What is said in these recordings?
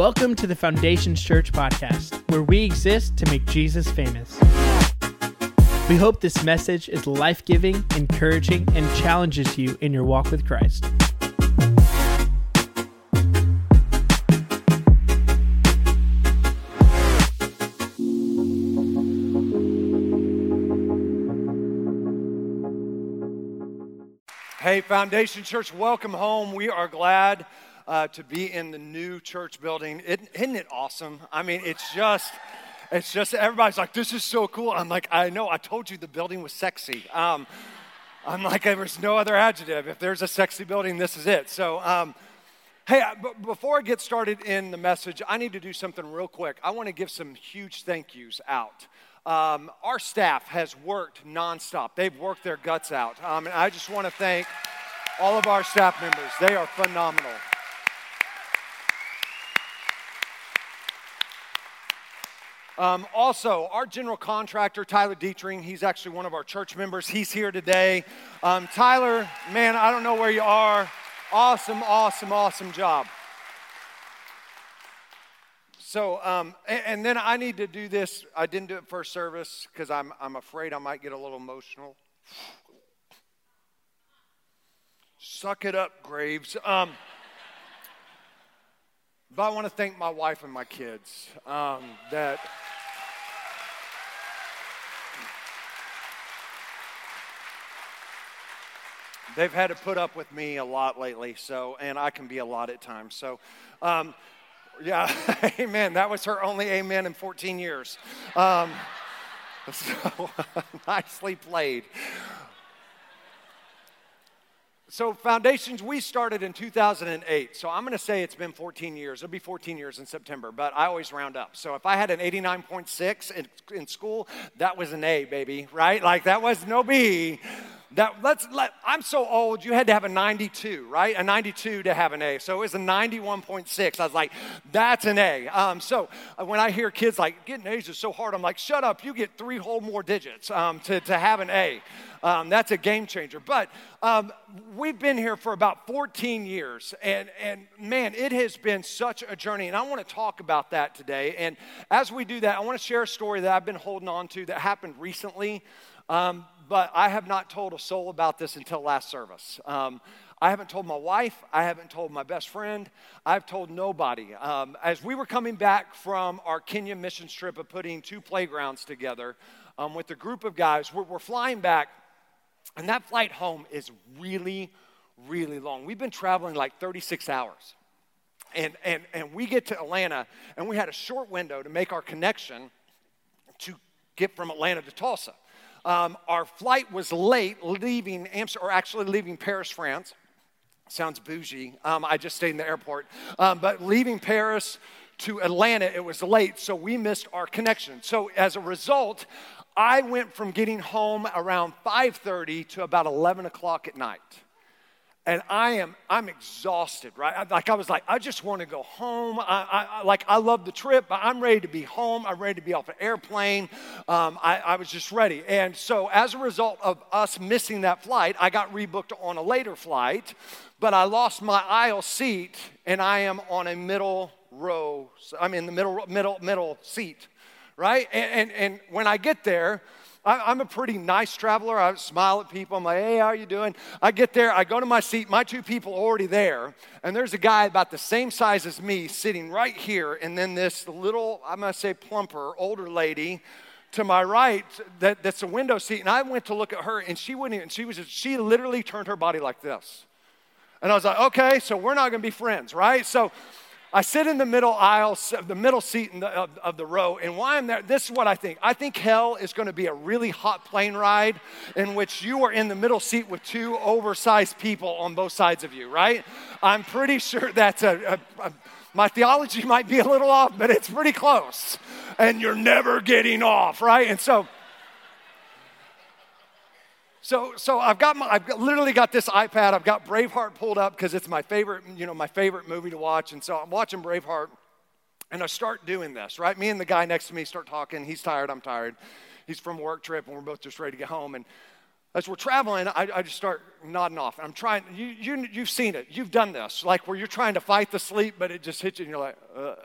Welcome to the Foundations Church podcast, where we exist to make Jesus famous. We hope this message is life giving, encouraging, and challenges you in your walk with Christ. Hey, Foundation Church, welcome home. We are glad uh, to be in the new church building. Isn't, it awesome? I mean, it's just, it's just, everybody's like, this is so cool. I'm like, I know, I told you the building was sexy. Um, I'm like, there's no other adjective. If there's a sexy building, this is it. So, um, hey, before I get started in the message, I need to do something real quick. I want to give some huge thank yous out. Um, our staff has worked nonstop. They've worked their guts out. Um, and I just want to thank all of our staff members. They are phenomenal. Um, also, our general contractor, Tyler Dietring, he's actually one of our church members. He's here today. Um, Tyler, man, I don't know where you are. Awesome, awesome, awesome job. So, um, and, and, then I need to do this. I didn't do it first service because I'm, I'm afraid I might get a little emotional. Suck it up, Graves. Um, but I want to thank my wife and my kids um, that. They've had to put up with me a lot lately, so, and I can be a lot at times. So, um, yeah, amen. That was her only amen in 14 years. Um, so, nicely played. So, Foundations, we started in 2008. So, I'm going to say it's been 14 years. It'll be 14 years in September, but I always round up. So, if I had an 89.6 in, in school, that was an A, baby, right? Like, that was no B. That let's let I'm so old, you had to have a 92, right? A 92 to have an A. So it was a 91.6. I was like, that's an A. Um, so uh, when I hear kids like, getting A's is so hard, I'm like, shut up, you get three whole more digits um, to, to have an A. Um, that's a game changer. But um, we've been here for about 14 years, and, and man, it has been such a journey. And I want to talk about that today. And as we do that, I want to share a story that I've been holding on to that happened recently. Um, but I have not told a soul about this until last service. Um, I haven't told my wife. I haven't told my best friend. I've told nobody. Um, as we were coming back from our Kenya mission trip of putting two playgrounds together um, with a group of guys, we're, we're flying back, and that flight home is really, really long. We've been traveling like 36 hours. And, and, and we get to Atlanta, and we had a short window to make our connection to get from Atlanta to Tulsa. Um, our flight was late, leaving Amsterdam, or actually leaving Paris, France. Sounds bougie. Um, I just stayed in the airport. Um, but leaving Paris to Atlanta, it was late, so we missed our connection. So as a result, I went from getting home around 5:30 to about 11 o'clock at night and I am I'm exhausted, right? Like I was like, I just want to go home. I, I like I love the trip, but I'm ready to be home. I'm ready to be off an airplane. Um, I, I was just ready, and so as a result of us missing that flight, I got rebooked on a later flight, but I lost my aisle seat, and I am on a middle row. I'm in the middle middle middle seat, right? And and, and when I get there I, am a pretty nice traveler. I smile at people. I'm like, hey, how are you doing? I get there, I go to my seat. My two people already there. And there's a guy about the same size as me sitting right here. And then this little, I'm to say plumper, older lady to my right that, that's a window seat. And I went to look at her and she wouldn't even, she was she literally turned her body like this. And I was like, okay, so we're not going to be friends, right? So I sit in the middle aisle, the middle seat the, of, of, the row, and why I'm there, this is what I think. I think hell is going to be a really hot plane ride in which you are in the middle seat with two oversized people on both sides of you, right? I'm pretty sure that's a, a, a my theology might be a little off, but it's pretty close. And you're never getting off, right? And so, so, so I've got my, I've literally got this iPad. I've got Braveheart pulled up because it's my favorite, you know, my favorite movie to watch. And so I'm watching Braveheart, and I start doing this. Right, me and the guy next to me start talking. He's tired. I'm tired. He's from a work trip, and we're both just ready to get home. And as we're traveling, I, I just start nodding off. I'm trying, you, you, you've seen it. You've done this, like where you're trying to fight the sleep, but it just hits you and you're like, uh, uh,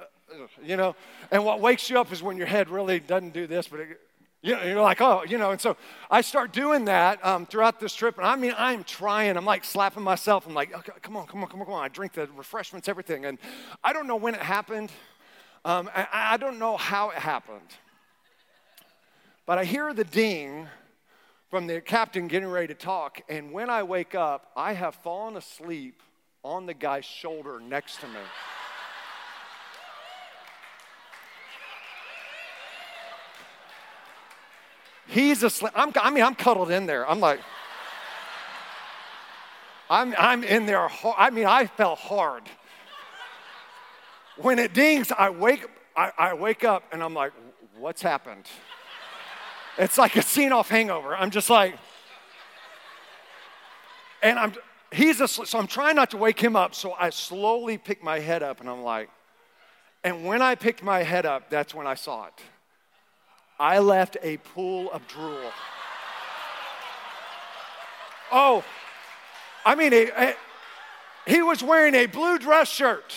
you know. And what wakes you up is when your head really doesn't do this, but it, you know, you're like, oh, you know. And so I start doing that um, throughout this trip. And I mean, I'm trying. I'm like slapping myself. I'm like, okay, come on, come on, come on, come on. I drink the refreshments, everything. And I don't know when it happened. Um, I, I don't know how it happened. But I hear the ding from the captain getting ready to talk. And when I wake up, I have fallen asleep on the guy's shoulder next to me. He's asleep. I'm, I mean, I'm cuddled in there. I'm like, I'm, I'm in there. I mean, I fell hard. When it dings, I wake, I, I wake up and I'm like, what's happened? It's like a scene off hangover. I'm just like, and I'm, he's asleep, so I'm trying not to wake him up. So I slowly pick my head up and I'm like, and when I picked my head up, that's when I saw it. I left a pool of drool. Oh, I mean, a, a, he was wearing a blue dress shirt.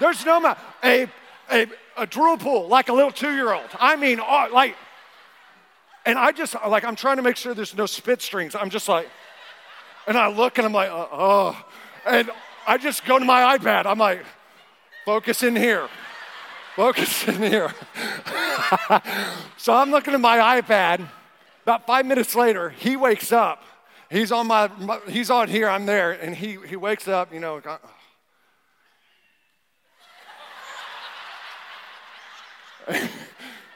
There's no a, a, a drool pool like a little two year old. I mean, oh, like, and I just, like, I'm trying to make sure there's no spit strings. I'm just like, and I look and I'm like, uh, oh. And I just go to my iPad. I'm like, focus in here. Focus in here. so I'm looking at my iPad. About five minutes later, he wakes up. He's on my, my he's on here, I'm there, and he, he wakes up, you know.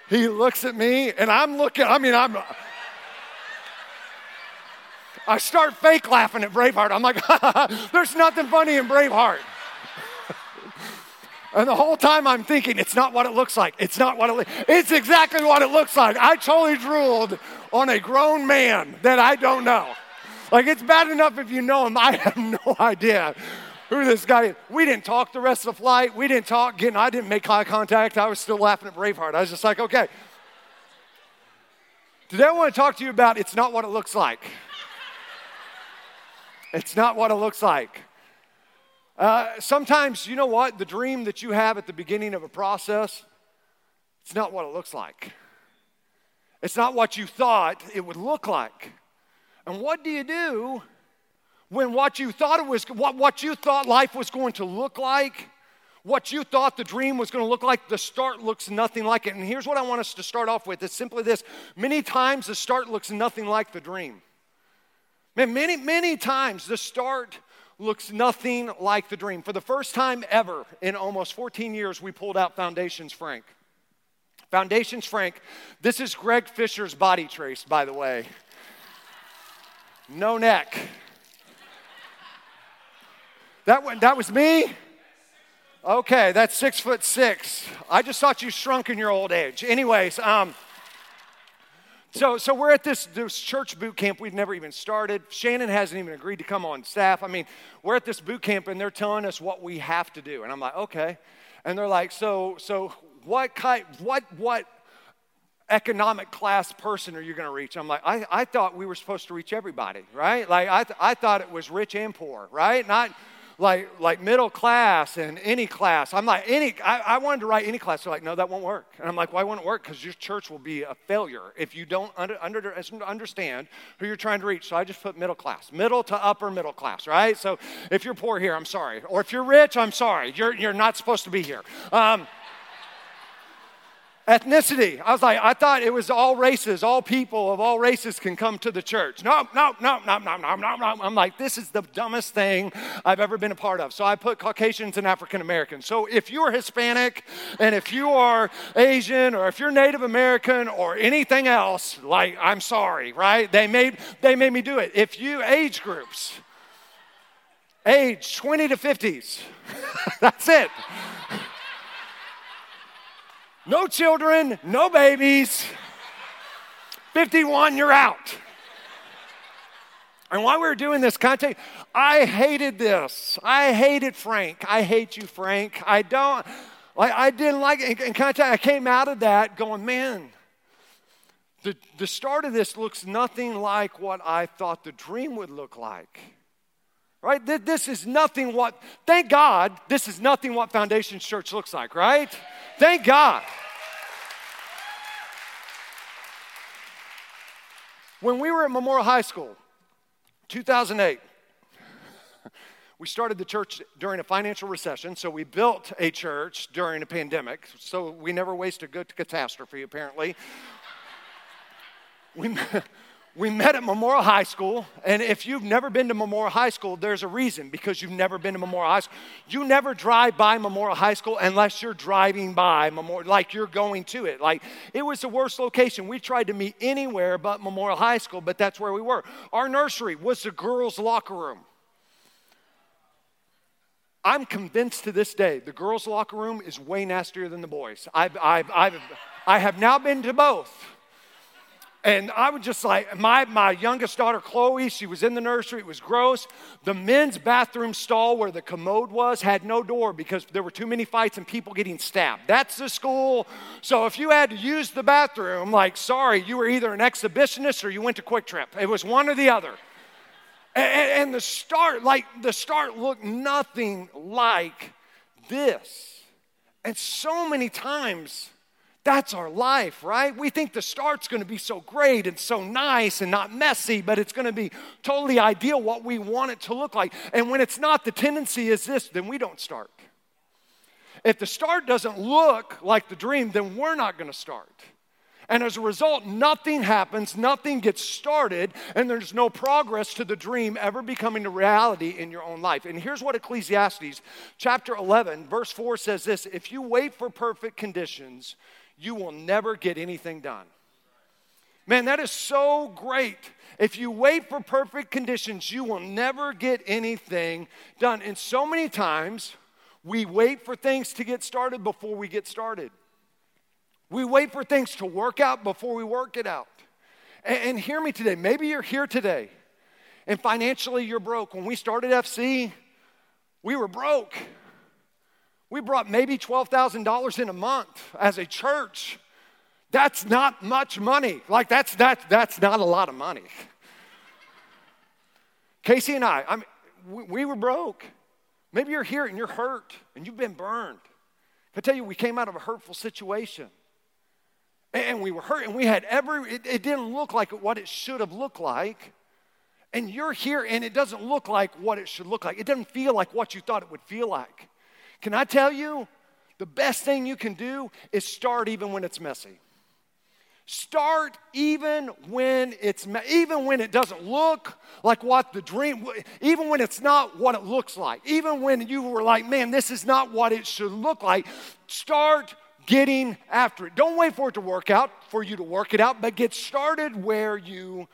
he looks at me and I'm looking, I mean, I'm, I start fake laughing at Braveheart. I'm like, there's nothing funny in Braveheart. And the whole time I'm thinking, it's not what it looks like. It's not what it looks. It's exactly what it looks like. I totally drooled on a grown man that I don't know. Like, it's bad enough if you know him. I have no idea who this guy is. We didn't talk the rest of the flight. We didn't talk again. I didn't make eye contact. I was still laughing at Braveheart. I was just like, okay. Today I want to talk to you about it's not what it looks like. It's not what it looks like. Uh, sometimes, you know what? The dream that you have at the beginning of a process, it's not what it looks like. It's not what you thought it would look like. And what do you do when what you thought it was, what, what you thought life was going to look like, what you thought the dream was going to look like, the start looks nothing like it. And here's what I want us to start off with it's simply this many times the start looks nothing like the dream. Man, many, many times the start looks nothing like the dream. For the first time ever in almost 14 years, we pulled out Foundations Frank. Foundations Frank, this is Greg Fisher's body trace, by the way. No neck. That, one, that was me? Okay, that's six foot six. I just thought you shrunk in your old age. Anyways, um, so, so we're at this, this church boot camp we've never even started. Shannon hasn't even agreed to come on staff. I mean, we're at this boot camp and they're telling us what we have to do. And I'm like, okay. And they're like, so, so what kind, what, what economic class person are you going to reach? I'm like, I, I thought we were supposed to reach everybody, right? Like, I, th- I thought it was rich and poor, right? Not, like like middle class and any class. I'm like any. I, I wanted to write any class. They're like, no, that won't work. And I'm like, why won't it work? Because your church will be a failure if you don't under, under, understand who you're trying to reach. So I just put middle class, middle to upper middle class, right? So if you're poor here, I'm sorry, or if you're rich, I'm sorry. You're you're not supposed to be here. Um, ethnicity. I was like, I thought it was all races, all people of all races can come to the church. No, no, no, no, no, no, no, no. I'm like, this is the dumbest thing I've ever been a part of. So I put Caucasians and African Americans. So if you are Hispanic and if you are Asian or if you're Native American or anything else, like, I'm sorry, right? They made, they made me do it. If you age groups, age 20 to 50s, that's it. No children, no babies. 51, you're out. And while we were doing this, can I hated this. I hated Frank. I hate you, Frank. I don't, like, I didn't like it. And you, I came out of that going, man, the, the start of this looks nothing like what I thought the dream would look like. Right? This is nothing what, thank God, this is nothing what Foundation Church looks like, right? Thank God. When we were at Memorial High School, 2008, we started the church during a financial recession, so we built a church during a pandemic. So we never waste a good catastrophe, apparently. we, we met at Memorial High School, and if you've never been to Memorial High School, there's a reason because you've never been to Memorial High School. You never drive by Memorial High School unless you're driving by Memorial, like you're going to it. Like it was the worst location. We tried to meet anywhere but Memorial High School, but that's where we were. Our nursery was the girls' locker room. I'm convinced to this day the girls' locker room is way nastier than the boys. I've, I've, I've, I have now been to both. And I was just like, my, my youngest daughter, Chloe, she was in the nursery. It was gross. The men's bathroom stall where the commode was had no door because there were too many fights and people getting stabbed. That's the school. So if you had to use the bathroom, like, sorry, you were either an exhibitionist or you went to QuikTrip. It was one or the other. And, and the start, like, the start looked nothing like this. And so many times, that's our life, right? We think the start's gonna be so great and so nice and not messy, but it's gonna be totally ideal what we want it to look like. And when it's not, the tendency is this, then we don't start. If the start doesn't look like the dream, then we're not gonna start. And as a result, nothing happens, nothing gets started, and there's no progress to the dream ever becoming a reality in your own life. And here's what Ecclesiastes chapter 11, verse 4 says this If you wait for perfect conditions, you will never get anything done. Man, that is so great. If you wait for perfect conditions, you will never get anything done. And so many times, we wait for things to get started before we get started. We wait for things to work out before we work it out. And, and hear me today. Maybe you're here today and financially you're broke. When we started FC, we were broke. We brought maybe $12,000 in a month as a church. That's not much money. Like that's that that's not a lot of money. Casey and I, I mean, we, we were broke. Maybe you're here and you're hurt and you've been burned. I tell you, we came out of a hurtful situation. And we were hurt and we had every, it, it didn't look like what it should have looked like. And you're here and it doesn't look like what it should look like. It doesn't feel like what you thought it would feel like. Can I tell you, the best thing you can do is start even when it's messy. Start even when it's even when it doesn't look like what the dream even when it's not what it looks like. Even when you were like, "Man, this is not what it should look like." Start getting after it. Don't wait for it to work out, for you to work it out, but get started where you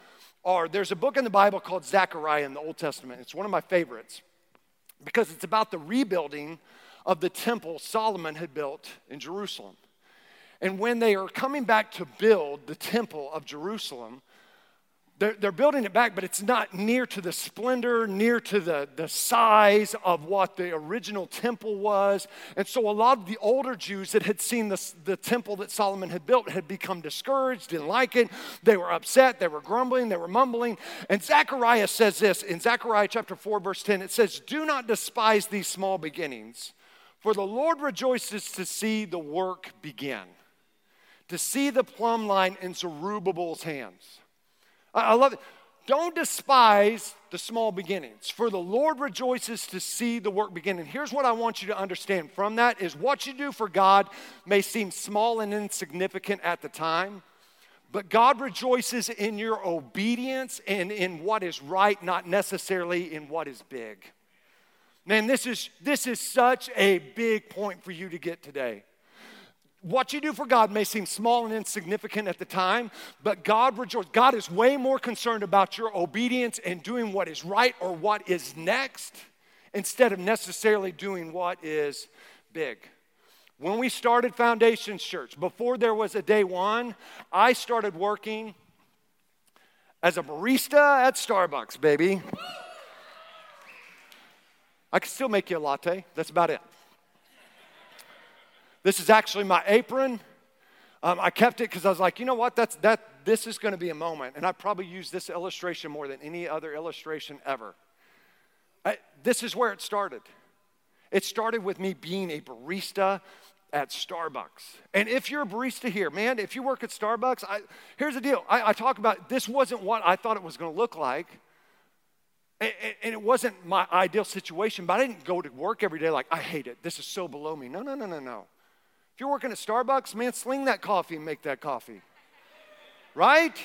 are. There's a book in the Bible called Zechariah in the Old Testament. It's one of my favorites because it's about the rebuilding of the temple Solomon had built in Jerusalem. And when they are coming back to build the temple of Jerusalem, they're, they're, building it back, but it's not near to the splendor, near to the, the size of what the original temple was. And so a lot of the older Jews that had seen the, the temple that Solomon had built had become discouraged, didn't like it. They were upset, they were grumbling, they were mumbling. And Zechariah says this in Zechariah chapter 4, verse 10 it says, Do not despise these small beginnings, for the Lord rejoices to see the work begin, to see the plumb line in Zerubbabel's hands. I love it. Don't despise the small beginnings, for the Lord rejoices to see the work begin. And here's what I want you to understand from that is what you do for God may seem small and insignificant at the time, but God rejoices in your obedience and in what is right, not necessarily in what is big. Man, this is, this is such a big point for you to get today. What you do for God may seem small and insignificant at the time, but God rejoices. God is way more concerned about your obedience and doing what is right or what is next instead of necessarily doing what is big. When we started Foundations Church, before there was a day one, I started working as a barista at Starbucks, baby. I can still make you a latte. That's about it. This is actually my apron. Um, I kept it because I was like, you know what? That's that this is going to be a moment, and I probably use this illustration more than any other illustration ever. I, this is where it started. It started with me being a barista at Starbucks. And if you're a barista here, man, if you work at Starbucks, I, here's the deal. I, I talk about this wasn't what I thought it was going to look like. And, and it wasn't my ideal situation, but I didn't go to work every day like, I hate it. This is so below me. No, no, no, no, no. If you're working at Starbucks, man, sling that coffee and make that coffee. Right?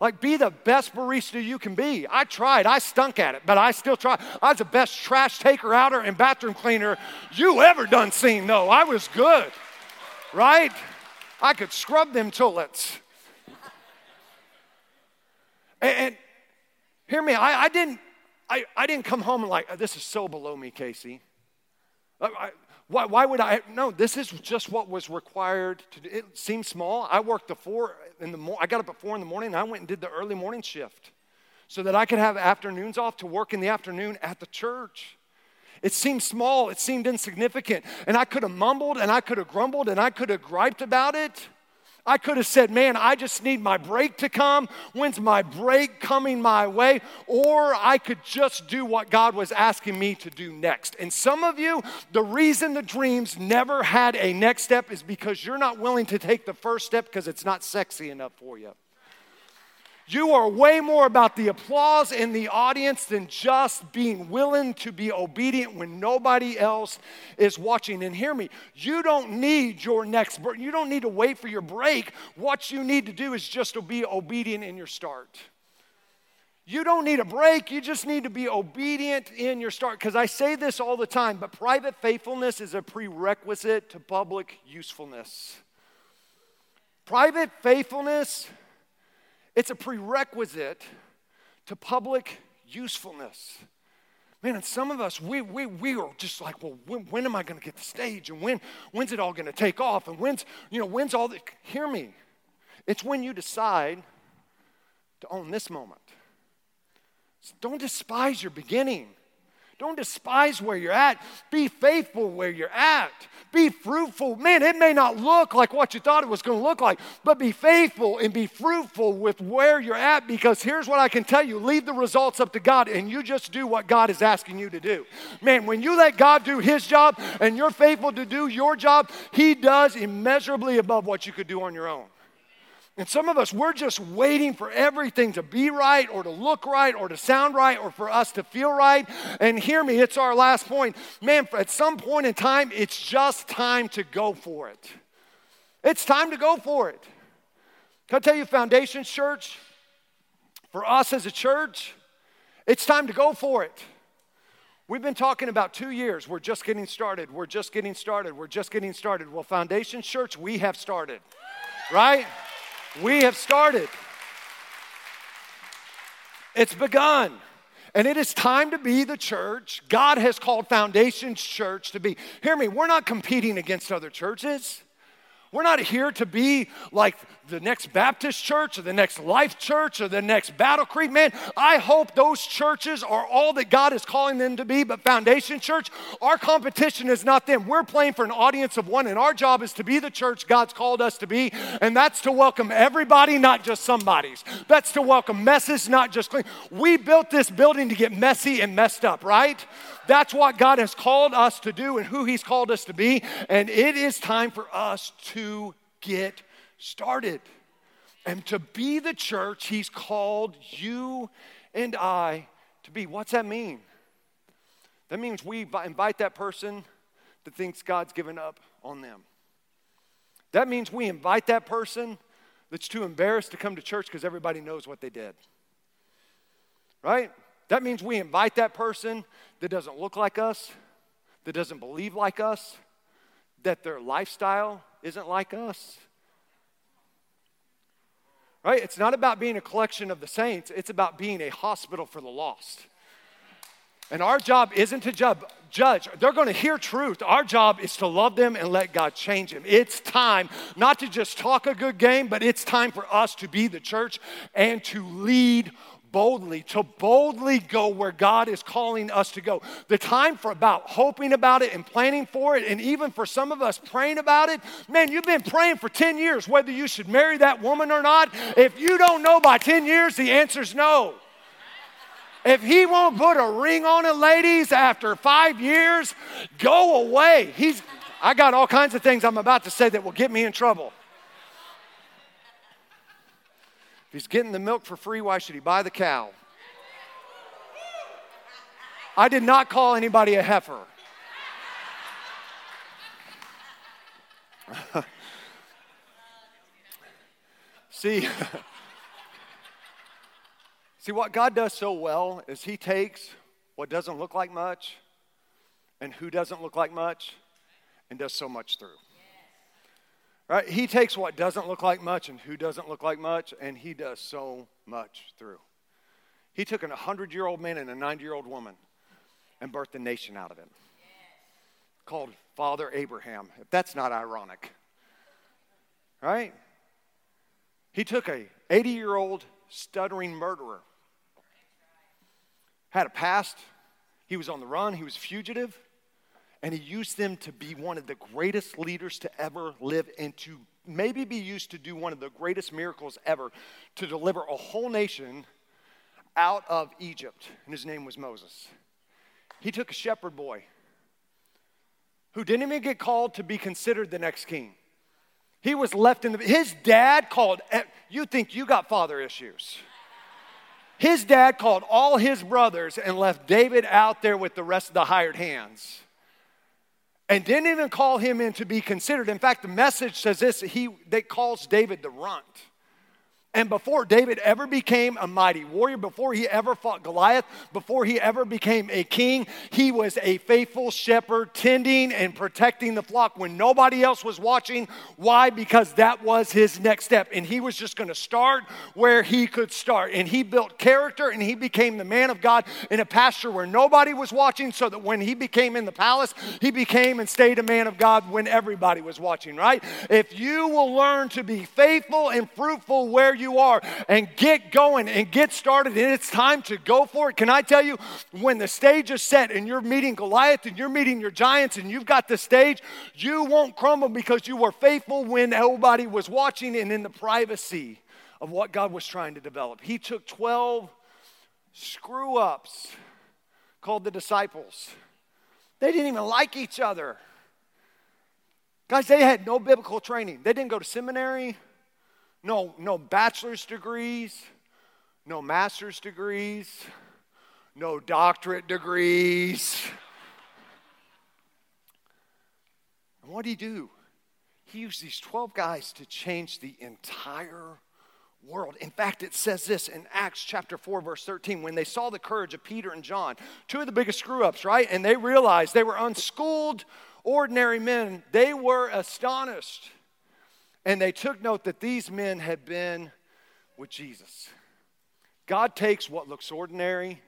Like, be the best barista you can be. I tried, I stunk at it, but I still tried. I was the best trash taker, outer, and bathroom cleaner you ever done seen, though. I was good, right? I could scrub them toilets. And, and hear me, I, I, didn't, I, I didn't come home like, oh, this is so below me, Casey. Uh, I, why, why would I? No, this is just what was required. To, do. it seems small. I worked the four in the mo- I got up at four in the morning and I went and did the early morning shift so that I could have afternoons off to work in the afternoon at the church. It seemed small, it seemed insignificant, and I could have mumbled and I could have grumbled and I could have griped about it. I could have said, Man, I just need my break to come. When's my break coming my way? Or I could just do what God was asking me to do next. And some of you, the reason the dreams never had a next step is because you're not willing to take the first step because it's not sexy enough for you. You are way more about the applause in the audience than just being willing to be obedient when nobody else is watching. And hear me, you don't need your next, break. you don't need to wait for your break. What you need to do is just to be obedient in your start. You don't need a break, you just need to be obedient in your start. Because I say this all the time, but private faithfulness is a prerequisite to public usefulness. Private faithfulness it's a prerequisite to public usefulness. Man, and some of us, we, we, we are just like, well, when, when am I going to get the stage? And when, when's it all going to take off? And when's, you know, when's all the, hear me. It's when you decide to own this moment. So don't despise your beginning. Don't despise where you're at. Be faithful where you're at. Be fruitful. Man, it may not look like what you thought it was going to look like, but be faithful and be fruitful with where you're at because here's what I can tell you leave the results up to God and you just do what God is asking you to do. Man, when you let God do His job and you're faithful to do your job, He does immeasurably above what you could do on your own. And some of us, we're just waiting for everything to be right or to look right or to sound right or for us to feel right. And hear me, it's our last point. Man, at some point in time, it's just time to go for it. It's time to go for it. Can I tell you, Foundation Church, for us as a church, it's time to go for it. We've been talking about two years. We're just getting started. We're just getting started. We're just getting started. Well, Foundation Church, we have started, right? We have started. It's begun. And it is time to be the church God has called Foundations Church to be. Hear me, we're not competing against other churches. We're not here to be like the next Baptist church or the next Life Church or the next Battle Creek. Man, I hope those churches are all that God is calling them to be. But Foundation Church, our competition is not them. We're playing for an audience of one, and our job is to be the church God's called us to be. And that's to welcome everybody, not just somebody's. That's to welcome messes, not just clean. We built this building to get messy and messed up, right? That's what God has called us to do and who He's called us to be. And it is time for us to get started and to be the church He's called you and I to be. What's that mean? That means we invite that person that thinks God's given up on them. That means we invite that person that's too embarrassed to come to church because everybody knows what they did. Right? That means we invite that person that doesn't look like us, that doesn't believe like us, that their lifestyle isn't like us. Right? It's not about being a collection of the saints, it's about being a hospital for the lost. And our job isn't to judge. They're going to hear truth. Our job is to love them and let God change them. It's time not to just talk a good game, but it's time for us to be the church and to lead boldly, to boldly go where God is calling us to go. The time for about hoping about it and planning for it, and even for some of us praying about it. Man, you've been praying for 10 years whether you should marry that woman or not. If you don't know by 10 years, the answer's no. If he won't put a ring on it, ladies, after five years, go away. He's, I got all kinds of things I'm about to say that will get me in trouble. If he's getting the milk for free, why should he buy the cow? I did not call anybody a heifer. See, see what God does so well is he takes what doesn't look like much and who doesn't look like much and does so much through. Right? He takes what doesn't look like much and who doesn't look like much, and he does so much through. He took a 100 year old man and a 90 year old woman and birthed a nation out of him called Father Abraham. If that's not ironic, right? He took a 80 year old stuttering murderer, had a past, he was on the run, he was fugitive and he used them to be one of the greatest leaders to ever live and to maybe be used to do one of the greatest miracles ever to deliver a whole nation out of Egypt. And his name was Moses. He took a shepherd boy who didn't even get called to be considered the next king. He was left in the, his dad called, eh, you think you got father issues. His dad called all his brothers and left David out there with the rest of the hired hands and didn't even call him in to be considered. In fact, the message says this he that calls David the runt. And before David ever became a mighty warrior, before he ever fought Goliath, before he ever became a king, he was a faithful shepherd tending and protecting the flock when nobody else was watching. Why? Because that was his next step. And he was just going to start where he could start. And he built character and he became the man of God in a pasture where nobody was watching, so that when he became in the palace, he became and stayed a man of God when everybody was watching, right? If you will learn to be faithful and fruitful where you are and get going and get started, and it's time to go for it. Can I tell you, when the stage is set and you're meeting Goliath and you're meeting your giants and you've got the stage, you won't crumble because you were faithful when nobody was watching and in the privacy of what God was trying to develop. He took 12 screw ups called the disciples. They didn't even like each other. Guys, they had no biblical training. They didn't go to seminary no, no bachelor's degrees, no master's degrees, no doctorate degrees. And what did he do? He used these 12 guys to change the entire world. In fact, it says this in Acts chapter 4, verse 13 when they saw the courage of Peter and John, two of the biggest screw ups, right? And they realized they were unschooled, ordinary men. They were astonished. And they took note that these men had been with Jesus. God takes what looks ordinary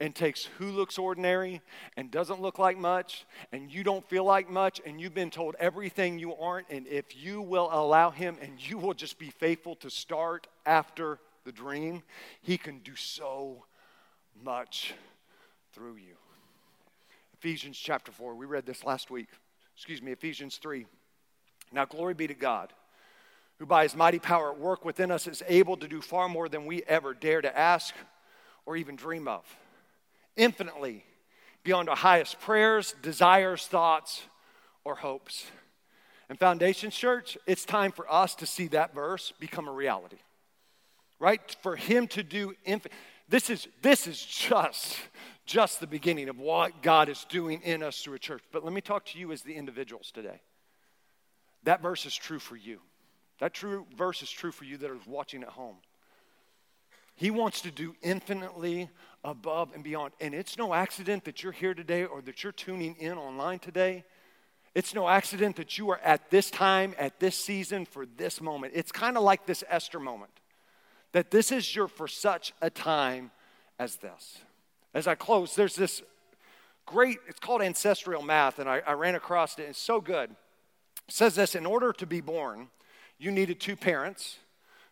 and takes who looks ordinary and doesn't look like much, and you don't feel like much, and you've been told everything you aren't. And if you will allow Him and you will just be faithful to start after the dream, He can do so much through you. Ephesians chapter 4, we read this last week. Excuse me, Ephesians 3. Now, glory be to God, who by his mighty power at work within us is able to do far more than we ever dare to ask or even dream of. Infinitely beyond our highest prayers, desires, thoughts, or hopes. And Foundation Church, it's time for us to see that verse become a reality. Right? For him to do infinite. This is this is just just the beginning of what God is doing in us through a church. But let me talk to you as the individuals today. That verse is true for you. That true verse is true for you that are watching at home. He wants to do infinitely above and beyond. And it's no accident that you're here today or that you're tuning in online today. It's no accident that you are at this time, at this season, for this moment. It's kind of like this Esther moment that this is your for such a time as this. As I close, there's this great, it's called ancestral math, and I, I ran across it. It's so good says this in order to be born, you needed two parents,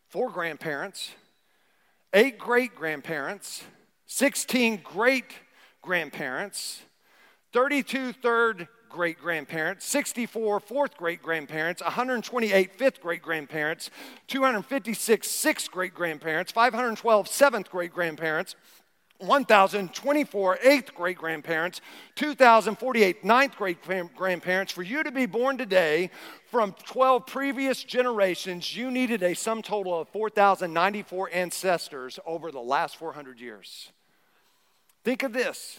four grandparents, eight great grandparents, 16 great grandparents, 32 third great grandparents, 64 fourth great grandparents, 128 fifth great grandparents, 256 sixth great grandparents, 512 seventh great grandparents, 1,024 eighth great grandparents, 2,048 ninth great grandparents. For you to be born today from 12 previous generations, you needed a sum total of 4,094 ancestors over the last 400 years. Think of this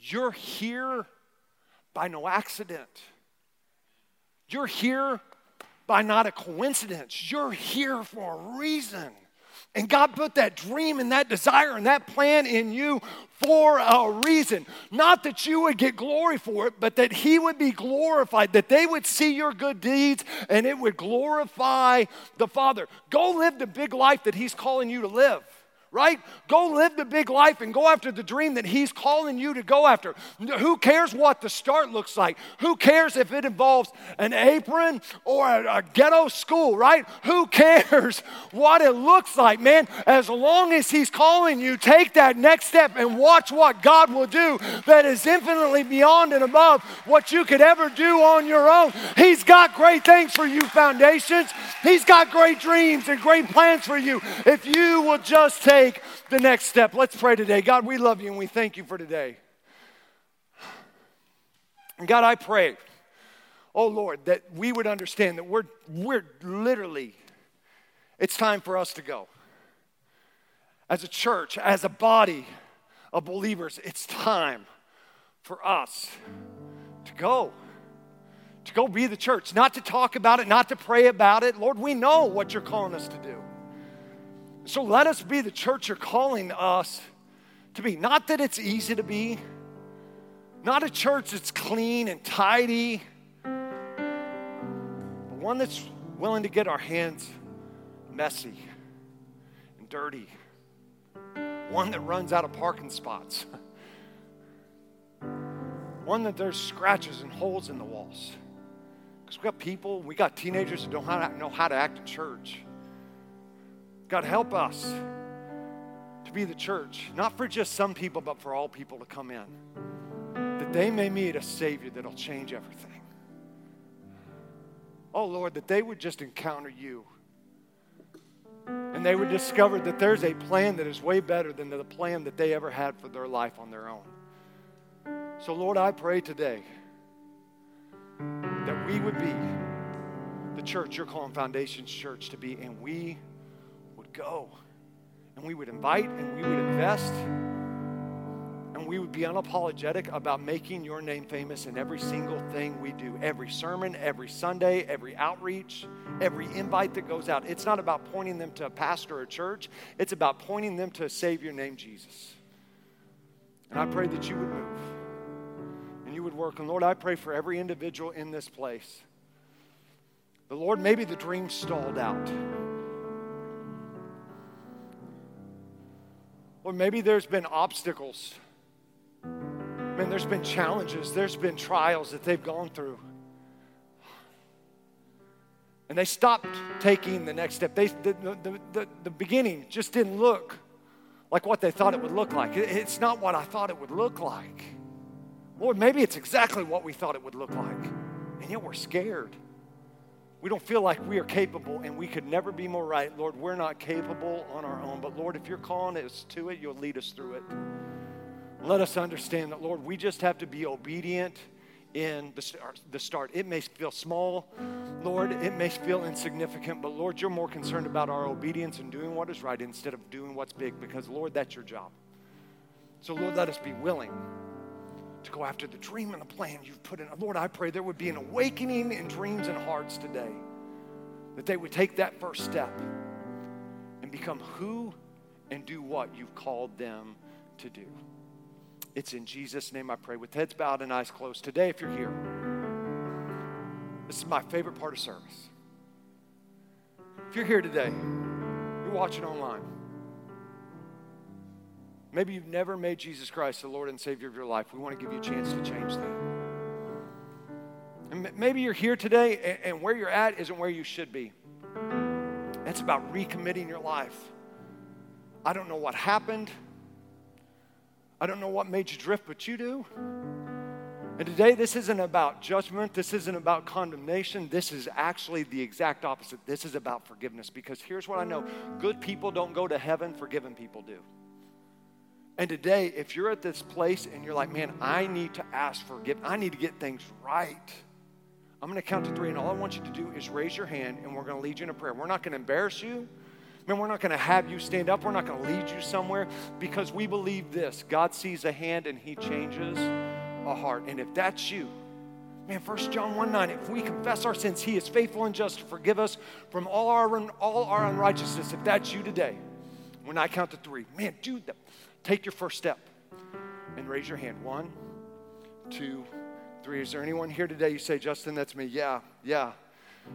you're here by no accident. You're here by not a coincidence. You're here for a reason. And God put that dream and that desire and that plan in you for a reason. Not that you would get glory for it, but that He would be glorified, that they would see your good deeds and it would glorify the Father. Go live the big life that He's calling you to live right? Go live the big life and go after the dream that He's calling you to go after. Who cares what the start looks like? Who cares if it involves an apron or a, a, ghetto school, right? Who cares what it looks like, man? As long as He's calling you, take that next step and watch what God will do that is infinitely beyond and above what you could ever do on your own. He's got great things for you, foundations. He's got great dreams and great plans for you. If you will just take take the next step. Let's pray today. God, we love you and we thank you for today. And God, I pray, oh Lord, that we would understand that we're, we're literally, it's time for us to go. As a church, as a body of believers, it's time for us to go. To go be the church, not to talk about it, not to pray about it. Lord, we know what you're calling us to do. So let us be the church you're calling us to be. Not that it's easy to be, not a church that's clean and tidy, but one that's willing to get our hands messy and dirty, one that runs out of parking spots, one that there's scratches and holes in the walls. Because we got people, we got teenagers that don't know how to act in church. God, help us to be the church, not for just some people, but for all people to come in. That they may meet a Savior that'll change everything. Oh, Lord, that they would just encounter you. And they would discover that there's a plan that is way better than the plan that they ever had for their life on their own. So, Lord, I pray today that we would be the church you're calling Foundations Church to be, and we go. And we would invite and we would invest and we would be unapologetic about making your name famous in every single thing we do every sermon, every Sunday, every outreach, every invite that goes out. It's not about pointing them to a pastor or a church, it's about pointing them to a Savior named Jesus. And I pray that you would move and you would work. And Lord, I pray for every individual in this place. The Lord, maybe the dream stalled out. Or maybe there's been obstacles. Man, there's been challenges, there's been trials that they've gone through. And they stopped taking the next step. They, the, the, the, the beginning just didn't look like what they thought it would look like. It's not what I thought it would look like. Lord, maybe it's exactly what we thought it would look like. And yet we're scared. We don't feel like we are capable and we could never be more right. Lord, we're not capable on our own. But Lord, if you're calling us to it, you'll lead us through it. Let us understand that, Lord, we just have to be obedient in the start. It may feel small, Lord, it may feel insignificant, but Lord, you're more concerned about our obedience and doing what is right instead of doing what's big because, Lord, that's your job. So, Lord, let us be willing to go after the dream and the plan you've put in. Lord, I pray there would be an awakening in dreams and hearts today, that they would take that first step and become who and do what you've called them to do. It's in Jesus' name I pray. With heads bowed and eyes closed. Today, if you're here, this is my favorite part of service. If you're here today, you're watching online Maybe you've never made Jesus Christ the Lord and Savior of your life. We want to give you a chance to change that. And maybe you're here today and where you're at isn't where you should be. It's about recommitting your life I don't know what happened. I don't know what made you drift, but you do. And today, this isn't about judgment. This isn't about condemnation. This is actually the exact opposite. This is about forgiveness because here's what I know good people don't go to heaven, forgiven people do. And today, if you're at this place and you're like, man, I need to ask for forgiveness, I need to get things right. I'm going to count to three, and all I want you to do is raise your hand, and we're going to lead you in a prayer. We're not going to embarrass you. Man, we're not going to have you stand up. We're not going to lead you somewhere because we believe this God sees a hand and He changes a heart. And if that's you, man, 1 John 1 9, if we confess our sins, He is faithful and just to forgive us from all our, all our unrighteousness. If that's you today, when I count to three, man, do that. Take your first step and raise your hand. One, two, three. Is there anyone here today you say, Justin, that's me? Yeah, yeah.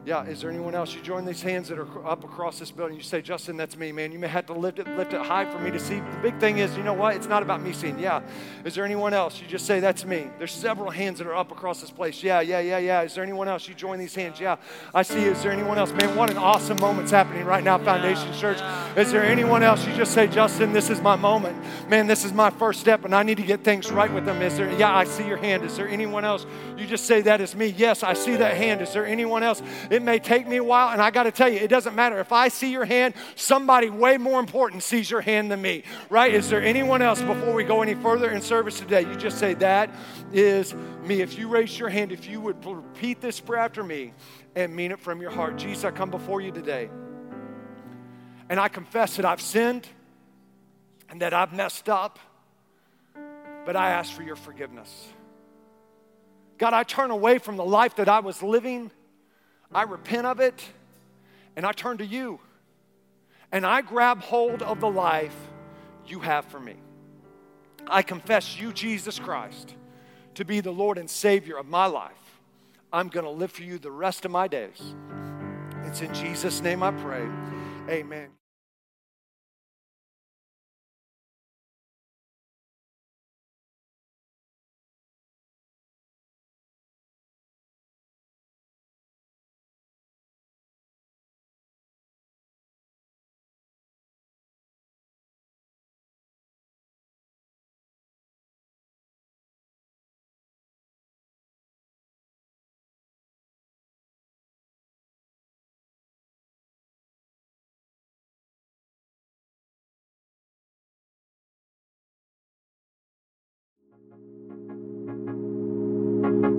Yeah, is there anyone else? You join these hands that are up across this building. You say, Justin, that's me, man. You may have to lift it, lift it high for me to see. The big thing is, you know what? It's not about me seeing. Yeah. Is there anyone else? You just say, that's me. There's several hands that are up across this place. Yeah, yeah, yeah, yeah. Is there anyone else? You join these hands. Yeah. I see. Is there anyone else? Man, what an awesome moment's happening right now, Foundation Church. Is there anyone else? You just say, Justin, this is my moment. Man, this is my first step, and I need to get things right with them. Is there? Yeah, I see your hand. Is there anyone else? You just say, that is me. Yes, I see that hand. Is there anyone else? It may take me a while, and I got to tell you, it doesn't matter. If I see your hand, somebody way more important sees your hand than me, right? Is there anyone else before we go any further in service today? You just say, That is me. If you raise your hand, if you would repeat this prayer after me and mean it from your heart Jesus, I come before you today, and I confess that I've sinned and that I've messed up, but I ask for your forgiveness. God, I turn away from the life that I was living I repent of it and I turn to you and I grab hold of the life you have for me. I confess you, Jesus Christ, to be the Lord and Savior of my life. I'm going to live for you the rest of my days. It's in Jesus' name I pray. Amen.